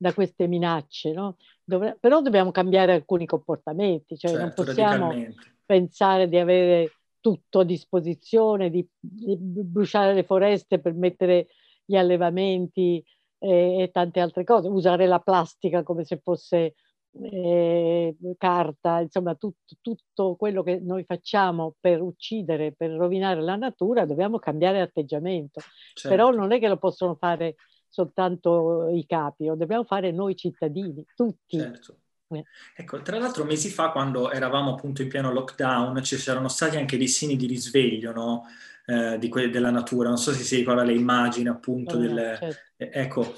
da queste minacce, no? Dovre- però dobbiamo cambiare alcuni comportamenti, cioè certo, non possiamo pensare di avere tutto a disposizione, di, di, bruciare le foreste per mettere gli allevamenti e, e tante altre cose, usare la plastica come se fosse eh, carta, insomma tutto, tutto, quello che noi facciamo per uccidere, per rovinare la natura, dobbiamo cambiare atteggiamento. Certo. Però non è che lo possono fare soltanto i capi, lo dobbiamo fare noi cittadini, tutti. Certo. Eh. Ecco, tra l'altro mesi fa, quando eravamo appunto in pieno lockdown, ci saranno stati anche dei segni di risveglio, no? eh, di que- della natura. Non so se si ricorda le immagini appunto eh, del... Certo. Eh, ecco,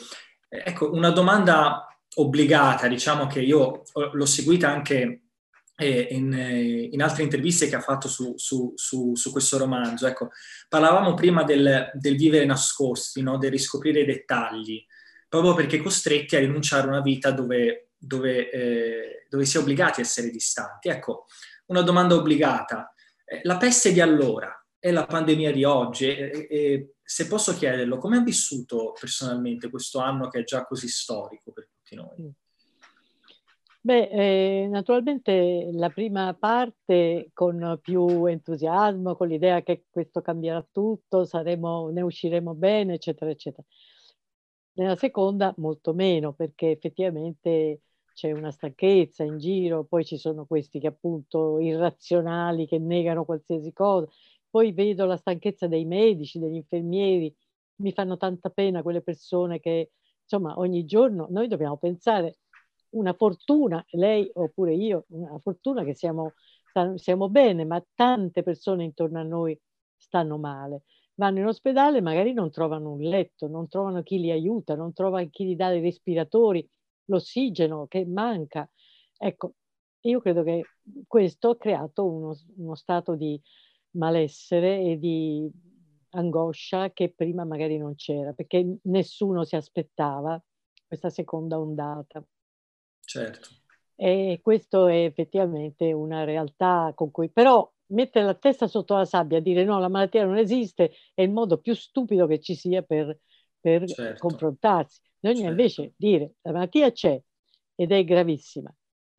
ecco, una domanda obbligata, diciamo che io l'ho seguita anche in, in, altre interviste che ha fatto su, su, su, su questo romanzo. Ecco, parlavamo prima del, del vivere nascosti, no? del riscoprire i dettagli, proprio perché costretti a rinunciare a una vita dove, dove, eh, dove si è obbligati a essere distanti. Ecco, una domanda obbligata. Eh, la peste di allora e la pandemia di oggi, e, e, se posso chiederlo, come ha vissuto personalmente questo anno che è già così storico per tutti noi? Beh, eh, naturalmente la prima parte con più entusiasmo, con l'idea che questo cambierà tutto, saremo, ne usciremo bene, eccetera, eccetera. Nella seconda molto meno, perché effettivamente c'è una stanchezza in giro, poi ci sono questi che appunto irrazionali, che negano qualsiasi cosa. Poi vedo la stanchezza dei medici, degli infermieri, mi fanno tanta pena quelle persone che, insomma, ogni giorno noi dobbiamo pensare una fortuna, lei oppure io, una fortuna che siamo, siamo bene, ma tante persone intorno a noi stanno male. Vanno in ospedale, magari non trovano un letto, non trovano chi li aiuta, non trovano chi gli dà i respiratori, l'ossigeno che manca. Ecco, io credo che questo ha creato uno, uno stato di malessere e di angoscia che prima magari non c'era, perché nessuno si aspettava questa seconda ondata. Certo. E questo è effettivamente una realtà con cui... Però mettere la testa sotto la sabbia e dire no, la malattia non esiste è il modo più stupido che ci sia per, per certo. confrontarsi. Bisogna certo. invece dire la malattia c'è ed è gravissima.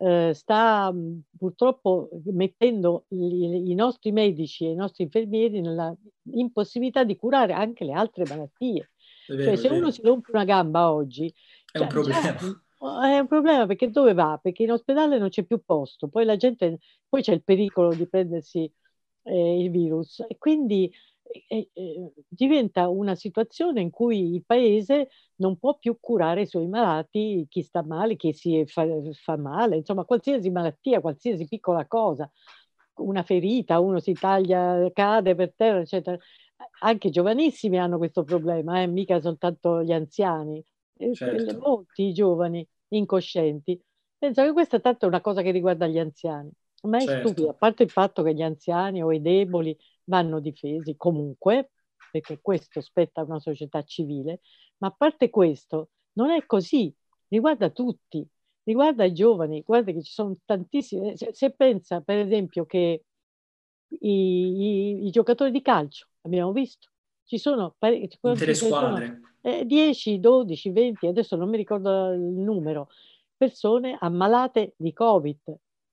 Eh, sta purtroppo mettendo gli, i nostri medici e i nostri infermieri nella impossibilità di curare anche le altre malattie. Vero, cioè, se uno si rompe una gamba oggi, è cioè, un problema. Già, è un problema perché dove va? Perché in ospedale non c'è più posto, poi la gente, poi c'è il pericolo di prendersi eh, il virus e quindi eh, eh, diventa una situazione in cui il paese non può più curare i suoi malati, chi sta male, chi si fa, fa male, insomma qualsiasi malattia, qualsiasi piccola cosa, una ferita, uno si taglia, cade per terra, eccetera. Anche giovanissimi hanno questo problema, eh, mica soltanto gli anziani. Certo. Molti giovani incoscienti. Penso che questa tanto è una cosa che riguarda gli anziani, ma è certo. stupido, a parte il fatto che gli anziani o i deboli vanno difesi comunque, perché questo spetta a una società civile, ma a parte questo non è così, riguarda tutti, riguarda i giovani, guarda che ci sono tantissimi, se, se pensa per esempio che i, i, i, giocatori di calcio, abbiamo visto, ci sono parecchi... Intere squadre. Eh, 10, 12, 20, adesso non mi ricordo il numero, persone ammalate di Covid.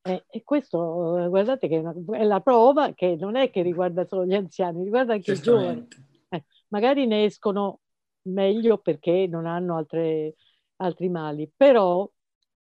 Eh, e questo, eh, guardate, che è, una, è, la prova che non è che riguarda solo gli anziani, riguarda anche i giovani. Eh, magari ne escono meglio perché non hanno altre, altri mali, però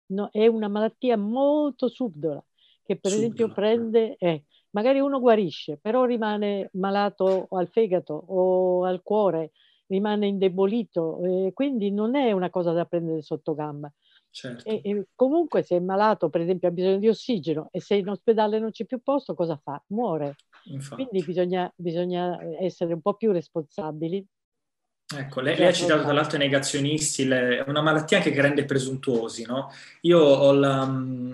no, è una malattia molto subdola che per subdola. esempio prende, eh, magari uno guarisce, però rimane malato al fegato o al cuore rimane indebolito, eh, quindi non è una cosa da prendere sotto gamba. Certo. E, e comunque se è malato, per esempio, ha bisogno di ossigeno e se in ospedale non c'è più posto, cosa fa? Muore. Infatti. Quindi bisogna, bisogna essere un po' più responsabili Ecco, lei, lei, ha citato tra l'altro i negazionisti, è una malattia anche che rende presuntuosi, no? Io ho la, mi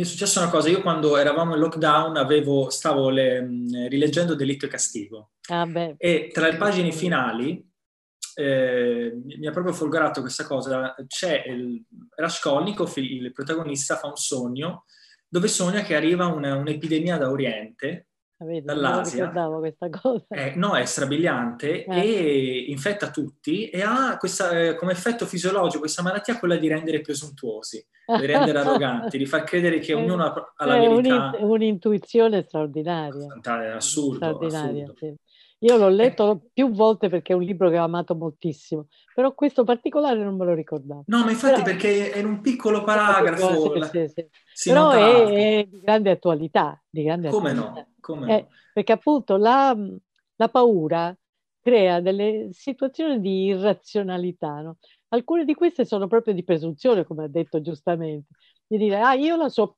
è successa una cosa, io quando eravamo in lockdown avevo, stavo le, rileggendo Delitto e Castigo ah e tra le pagine finali eh, mi ha proprio folgorato questa cosa. C'è il Raskolnikov, il protagonista, fa un sogno dove sogna che arriva una, un'epidemia da Oriente, ah, Vedi, dall'Asia. Non questa cosa. Eh, no, è strabiliante eh. e infetta tutti e ha questa, eh, come effetto fisiologico questa malattia quella di rendere presuntuosi, di rendere arroganti, di far credere che ognuno ha, la verità. È un'intuizione straordinaria. Assurdo. Straordinaria, assurdo. Sì. Io l'ho letto più volte perché è un libro che ho amato moltissimo, però questo particolare non me lo ricordavo. No, ma infatti però, perché è in un piccolo paragrafo. Sì, sì, sì. Però è, è, di grande attualità. Di grande Come attualità. no? Come eh, Perché appunto la, la, paura crea delle situazioni di irrazionalità. No? Alcune di queste sono proprio di presunzione, come ha detto giustamente, di dire, ah, io la so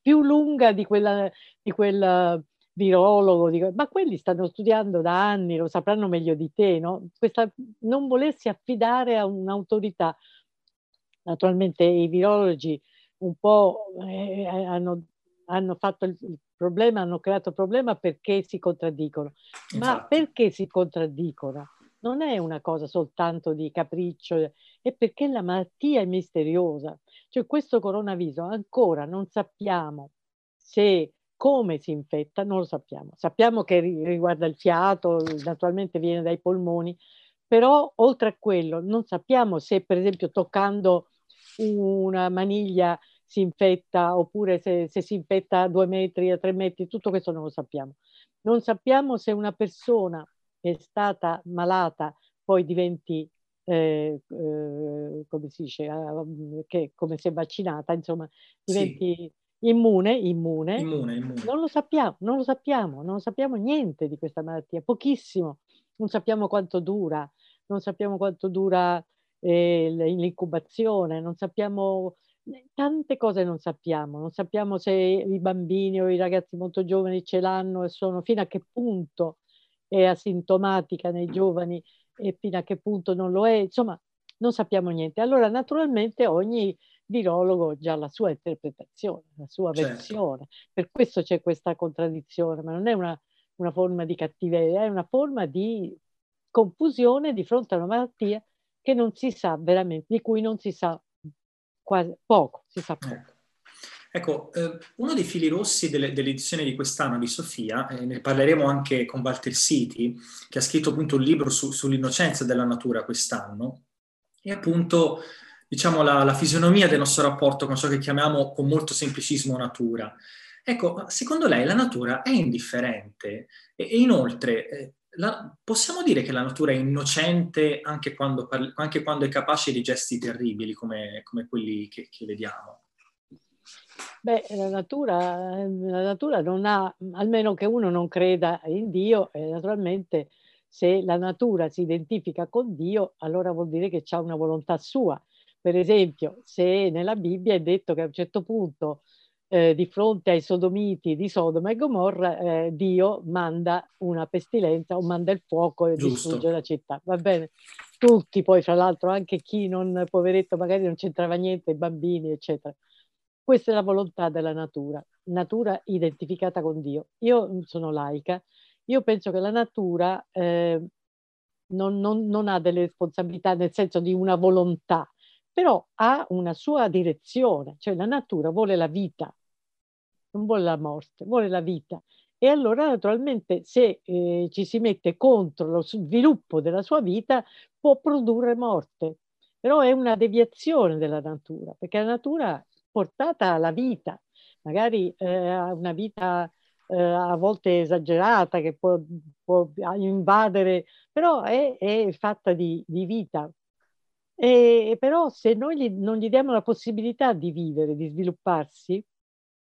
più lunga di quella, di quella virologo, dico, ma quelli stanno studiando da anni, lo sapranno meglio di te, no? Questa, non volersi affidare a un'autorità. Naturalmente i virologi un po' eh, hanno, hanno, fatto il, problema, hanno creato il problema perché si contraddicono. Ma perché si contraddicono? Non è una cosa soltanto di capriccio, è perché la malattia è misteriosa. Cioè questo coronavirus ancora non sappiamo se come si infetta non lo sappiamo. Sappiamo che riguarda il fiato, naturalmente viene dai polmoni, però oltre a quello non sappiamo se per esempio toccando una maniglia si infetta oppure se, se si infetta a due metri, a tre metri, tutto questo non lo sappiamo. Non sappiamo se una persona che è stata malata poi diventi eh, eh, come si dice, eh, che come si è vaccinata, insomma, diventi sì. Immune, immune. Immune, immune. Non lo sappiamo, non lo sappiamo, non sappiamo niente di questa malattia, pochissimo. Non sappiamo quanto dura, non sappiamo quanto dura eh, l'incubazione, non sappiamo tante cose non sappiamo, non sappiamo se i bambini o i ragazzi molto giovani ce l'hanno e sono fino a che punto è asintomatica nei giovani e fino a che punto non lo è, insomma, non sappiamo niente. Allora, naturalmente ogni virologo già la sua interpretazione, la sua certo. versione. Per questo c'è questa contraddizione, ma non è una, una forma di cattiveria, è una forma di confusione di fronte a una malattia che non si sa veramente, di cui non si sa quasi poco, si sa poco. Ecco. Ecco, eh, uno dei fili rossi delle, dell'edizione di quest'anno di Sofia, eh, ne parleremo anche con Walter Siti, che ha scritto appunto un libro su, sull'innocenza della natura quest'anno, è appunto diciamo, la, la, fisionomia del nostro rapporto con ciò che chiamiamo con molto semplicismo natura. Ecco, secondo lei la natura è indifferente e, e inoltre eh, la, possiamo dire che la natura è innocente anche quando, anche quando è capace di gesti terribili come, come quelli che, che vediamo? Beh, la natura, la natura non ha, almeno che uno non creda in Dio, e naturalmente se la natura si identifica con Dio, allora vuol dire che ha una volontà sua. Per esempio, se nella Bibbia è detto che a un certo punto, eh, di fronte ai sodomiti di Sodoma e Gomorra, eh, Dio manda una pestilenza o manda il fuoco e Giusto. distrugge la città. Va bene? Tutti poi, fra l'altro, anche chi non, poveretto, magari non c'entrava niente, i bambini, eccetera. Questa è la volontà della natura, natura identificata con Dio. Io sono laica, io penso che la natura eh, non, non, non ha delle responsabilità nel senso di una volontà, però ha una sua direzione, cioè la natura vuole la vita, non vuole la morte, vuole la vita. E allora naturalmente se eh, ci si mette contro lo sviluppo della sua vita può produrre morte, però è una deviazione della natura, perché la natura portata alla vita, magari eh, una vita eh, a volte esagerata che può, può invadere, però è, è fatta di, di vita. E, però se noi gli, non gli diamo la possibilità di vivere, di svilupparsi,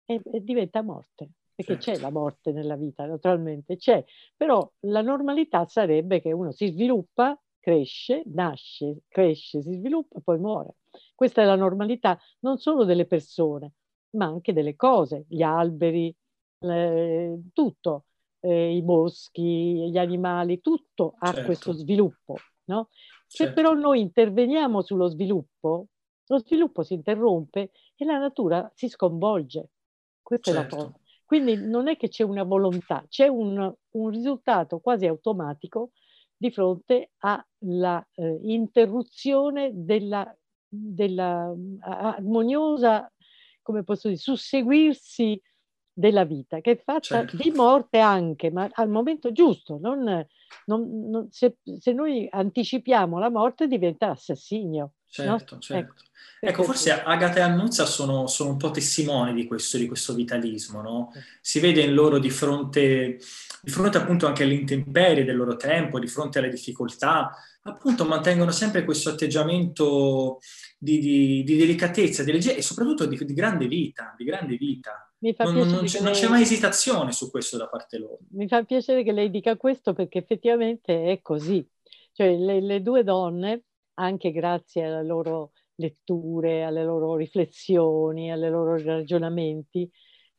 è, è diventa morte perché certo. c'è la morte nella vita, naturalmente c'è, però la normalità sarebbe che uno si sviluppa, cresce, nasce, cresce, si sviluppa e poi muore. Questa è la normalità non solo delle persone, ma anche delle cose, gli alberi, le, tutto, eh, i boschi, gli animali, tutto ha certo. questo sviluppo. No? Se certo. però noi interveniamo sullo sviluppo, lo sviluppo si interrompe e la natura si sconvolge. Questa certo. è la certo. cosa. Quindi non è che c'è una volontà, c'è un, un risultato quasi automatico di fronte alla eh, interruzione della della armoniosa, come posso dire, susseguirsi della vita, che è fatta certo. di morte anche, ma al momento giusto. Non, non, non, se, se, noi anticipiamo la morte diventa assassinio. Certo, no? certo. Ecco, ecco forse Agata e Annuzza sono, sono, un po' testimoni di questo, di questo vitalismo, no? Si vede in loro di fronte, di fronte appunto anche alle intemperie del loro tempo, di fronte alle difficoltà, appunto mantengono sempre questo atteggiamento di, di, di delicatezza, di legge- e soprattutto di, di, grande vita, di grande vita. Non, non, c'è, non, c'è, mai esitazione su questo da parte loro. Mi fa piacere che lei dica questo perché effettivamente è così. Cioè le, le due donne, anche grazie alle loro letture, alle loro riflessioni, ai loro ragionamenti,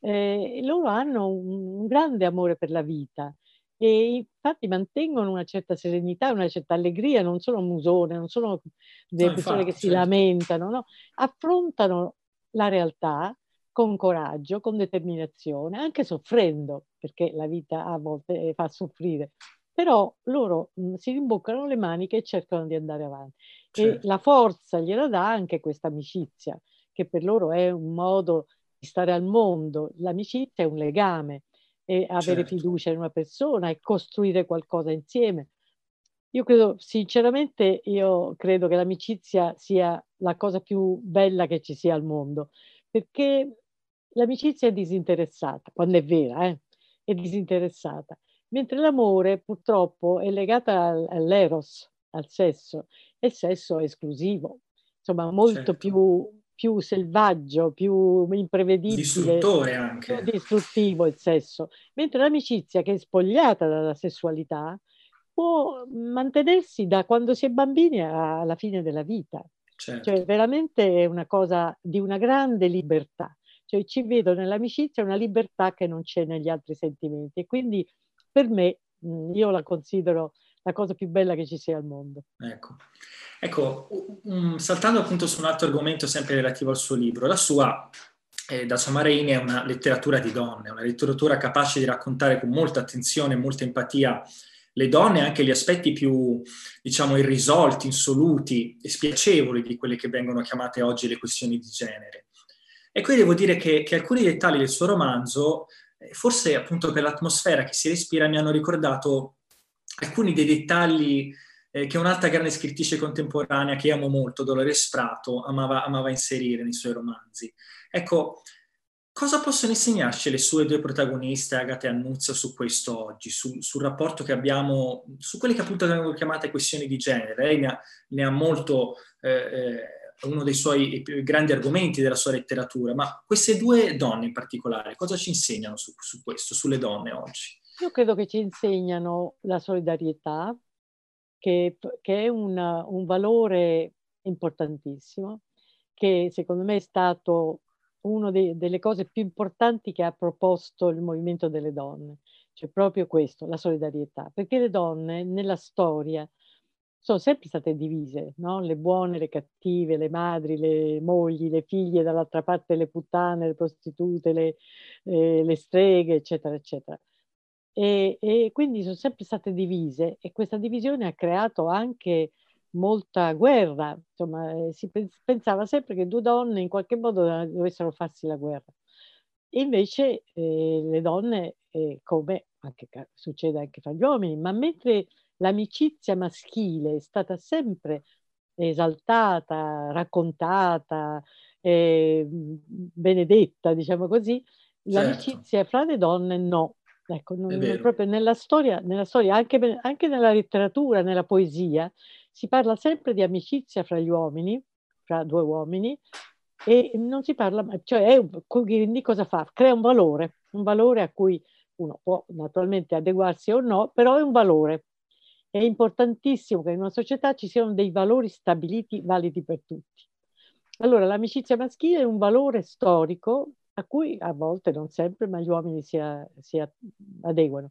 eh, loro hanno un, un grande amore per la vita e infatti mantengono una certa serenità, una certa allegria, non sono musone, non sono delle no, persone infatti, che si certo. lamentano, no? affrontano la realtà con coraggio, con determinazione, anche soffrendo, perché la vita a volte fa soffrire, però loro mh, si rimboccano le maniche e cercano di andare avanti. Certo. E la forza gliela dà anche questa amicizia, che per loro è un modo di stare al mondo. L'amicizia è un legame, e avere certo. fiducia in una persona e costruire qualcosa insieme. Io credo, sinceramente, io credo che l'amicizia sia la cosa più bella che ci sia al mondo, perché l'amicizia è disinteressata, quando è vera, eh? è disinteressata, mentre l'amore purtroppo è legato all'eros, al sesso, e il sesso è esclusivo, insomma molto certo. più, più, selvaggio, più imprevedibile. Distruttore anche. Più distruttivo il sesso, mentre l'amicizia che è spogliata dalla sessualità può mantenersi da quando si è bambini alla fine della vita. Certo. Cioè veramente è una cosa di una grande libertà. Cioè ci vedo nell'amicizia una libertà che non c'è negli altri sentimenti e quindi per me io la considero la cosa più bella che ci sia al mondo. Ecco, ecco um, saltando appunto su un altro argomento sempre relativo al suo libro, la sua eh, da Samareini è una letteratura di donne, una letteratura capace di raccontare con molta attenzione e molta empatia le donne anche gli aspetti più, diciamo, irrisolti, insoluti e spiacevoli di quelle che vengono chiamate oggi le questioni di genere. E qui devo dire che, che alcuni dettagli del suo romanzo, eh, forse appunto per l'atmosfera che si respira, mi hanno ricordato alcuni dei dettagli eh, che un'altra grande scrittrice contemporanea che amo molto, Dolores Prato, amava, amava inserire nei suoi romanzi. Ecco, cosa possono insegnarci le sue due protagoniste, Agata e Annuzza, su questo oggi, su, sul rapporto che abbiamo, su quelle che appunto vengono chiamate questioni di genere? Lei ne ha, ne ha molto... Eh, eh, uno dei suoi grandi argomenti della sua letteratura, ma queste due donne in particolare, cosa ci insegnano su, su questo, sulle donne oggi? Io credo che ci insegnano la solidarietà, che, che è una, un valore importantissimo, che secondo me è stato una delle cose più importanti che ha proposto il movimento delle donne, cioè proprio questo, la solidarietà, perché le donne nella storia sono sempre state divise, no? le buone, le cattive, le madri, le mogli, le figlie, dall'altra parte le puttane, le prostitute, le, eh, le streghe, eccetera, eccetera. E, e, quindi sono sempre state divise e questa divisione ha creato anche molta guerra, insomma eh, si pensava sempre che due donne in qualche modo dovessero farsi la guerra. Invece eh, le donne, eh, come anche, succede anche fra gli uomini, ma mentre l'amicizia maschile è stata sempre esaltata, raccontata, eh, benedetta, diciamo così, certo. l'amicizia fra le donne no. Ecco, non proprio nella storia, nella storia anche, anche, nella letteratura, nella poesia, si parla sempre di amicizia fra gli uomini, fra due uomini, e non si parla, cioè è, quindi cosa fa? Crea un valore, un valore a cui uno può naturalmente adeguarsi o no, però è un valore. È importantissimo che in una società ci siano dei valori stabiliti validi per tutti. Allora, l'amicizia maschile è un valore storico a cui a volte, non sempre, ma gli uomini si, si adeguano.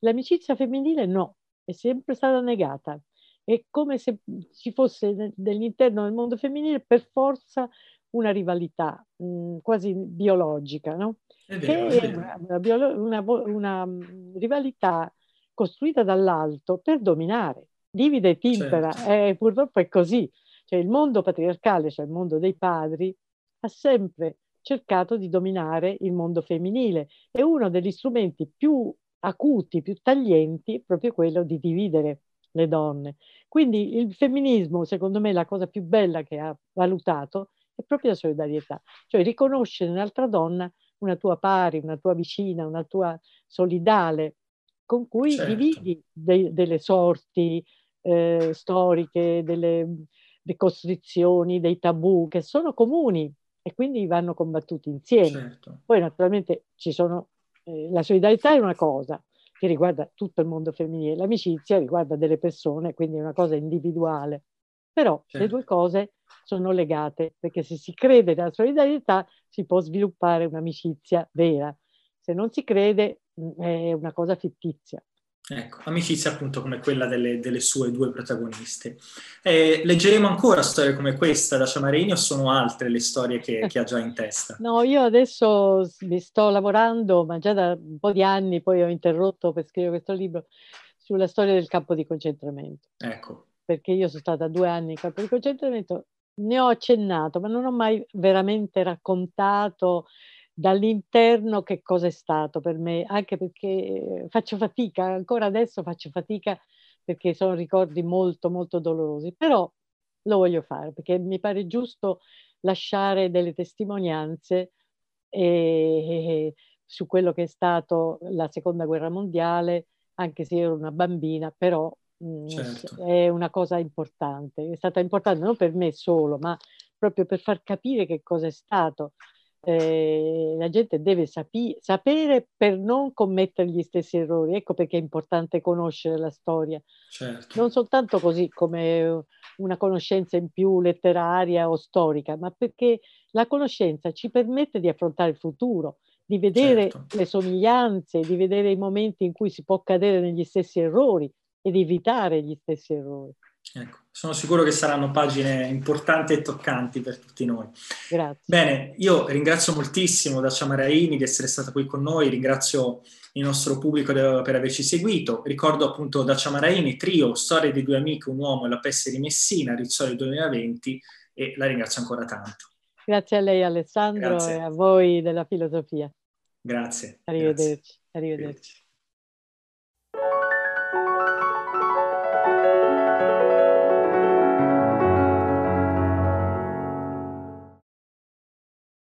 L'amicizia femminile no, è sempre stata negata. È come se ci fosse nell'interno del mondo femminile per forza una rivalità mh, mm, quasi biologica, no? È vero, che è una, una, una, una rivalità costruita dall'alto per dominare. Divide e timpera, certo. e purtroppo è così. Cioè il mondo patriarcale, cioè il mondo dei padri, ha sempre cercato di dominare il mondo femminile e uno degli strumenti più acuti, più taglienti, è proprio quello di dividere le donne. Quindi il femminismo, secondo me, la cosa più bella che ha valutato è proprio la solidarietà, cioè riconoscere nell'altra donna una tua pari, una tua vicina, una tua solidale, con cui certo. dividi de- delle sorti eh, storiche, delle decostrizioni, dei tabù che sono comuni e quindi vanno combattuti insieme. Certo. Poi naturalmente ci sono, eh, la solidarietà è una cosa che riguarda tutto il mondo femminile, l'amicizia riguarda delle persone, quindi è una cosa individuale. Però certo. le due cose sono legate, perché se si crede nella solidarietà si può sviluppare un'amicizia vera. Se non si crede è una cosa fittizia. Ecco, amicizia appunto come quella delle, delle sue due protagoniste. Eh, leggeremo ancora storie come questa da Ciamarini o sono altre le storie che, che, ha già in testa? No, io adesso mi sto lavorando, ma già da un po' di anni, poi ho interrotto per scrivere questo libro, sulla storia del campo di concentramento. Ecco. Perché io sono stata due anni in campo di concentramento, ne ho accennato, ma non ho mai veramente raccontato dall'interno che cosa è stato per me, anche perché faccio fatica, ancora adesso faccio fatica perché sono ricordi molto molto dolorosi, però lo voglio fare perché mi pare giusto lasciare delle testimonianze e, su quello che è stato la seconda guerra mondiale, anche se ero una bambina, però mm, certo. è una cosa importante. È stata importante non per me solo, ma proprio per far capire che cosa è stato. Eh, la gente deve sapi- sapere per non commettere gli stessi errori. Ecco perché è importante conoscere la storia. Certo. Non soltanto così come una conoscenza in più letteraria o storica, ma perché la conoscenza ci permette di affrontare il futuro, di vedere certo. le somiglianze, di vedere i momenti in cui si può cadere negli stessi errori e di evitare gli stessi errori. Ecco, sono sicuro che saranno pagine importanti e toccanti per tutti noi. Grazie. Bene, io ringrazio moltissimo Dacia Maraini di essere stata qui con noi, ringrazio il nostro pubblico per averci seguito. Ricordo appunto Dacia Maraini, trio, storia di due amiche, un uomo e la peste di Messina, Rizzoli 2020 e la ringrazio ancora tanto. Grazie a lei Alessandro Grazie. e a voi della filosofia. Grazie. Arrivederci. Grazie. Arrivederci.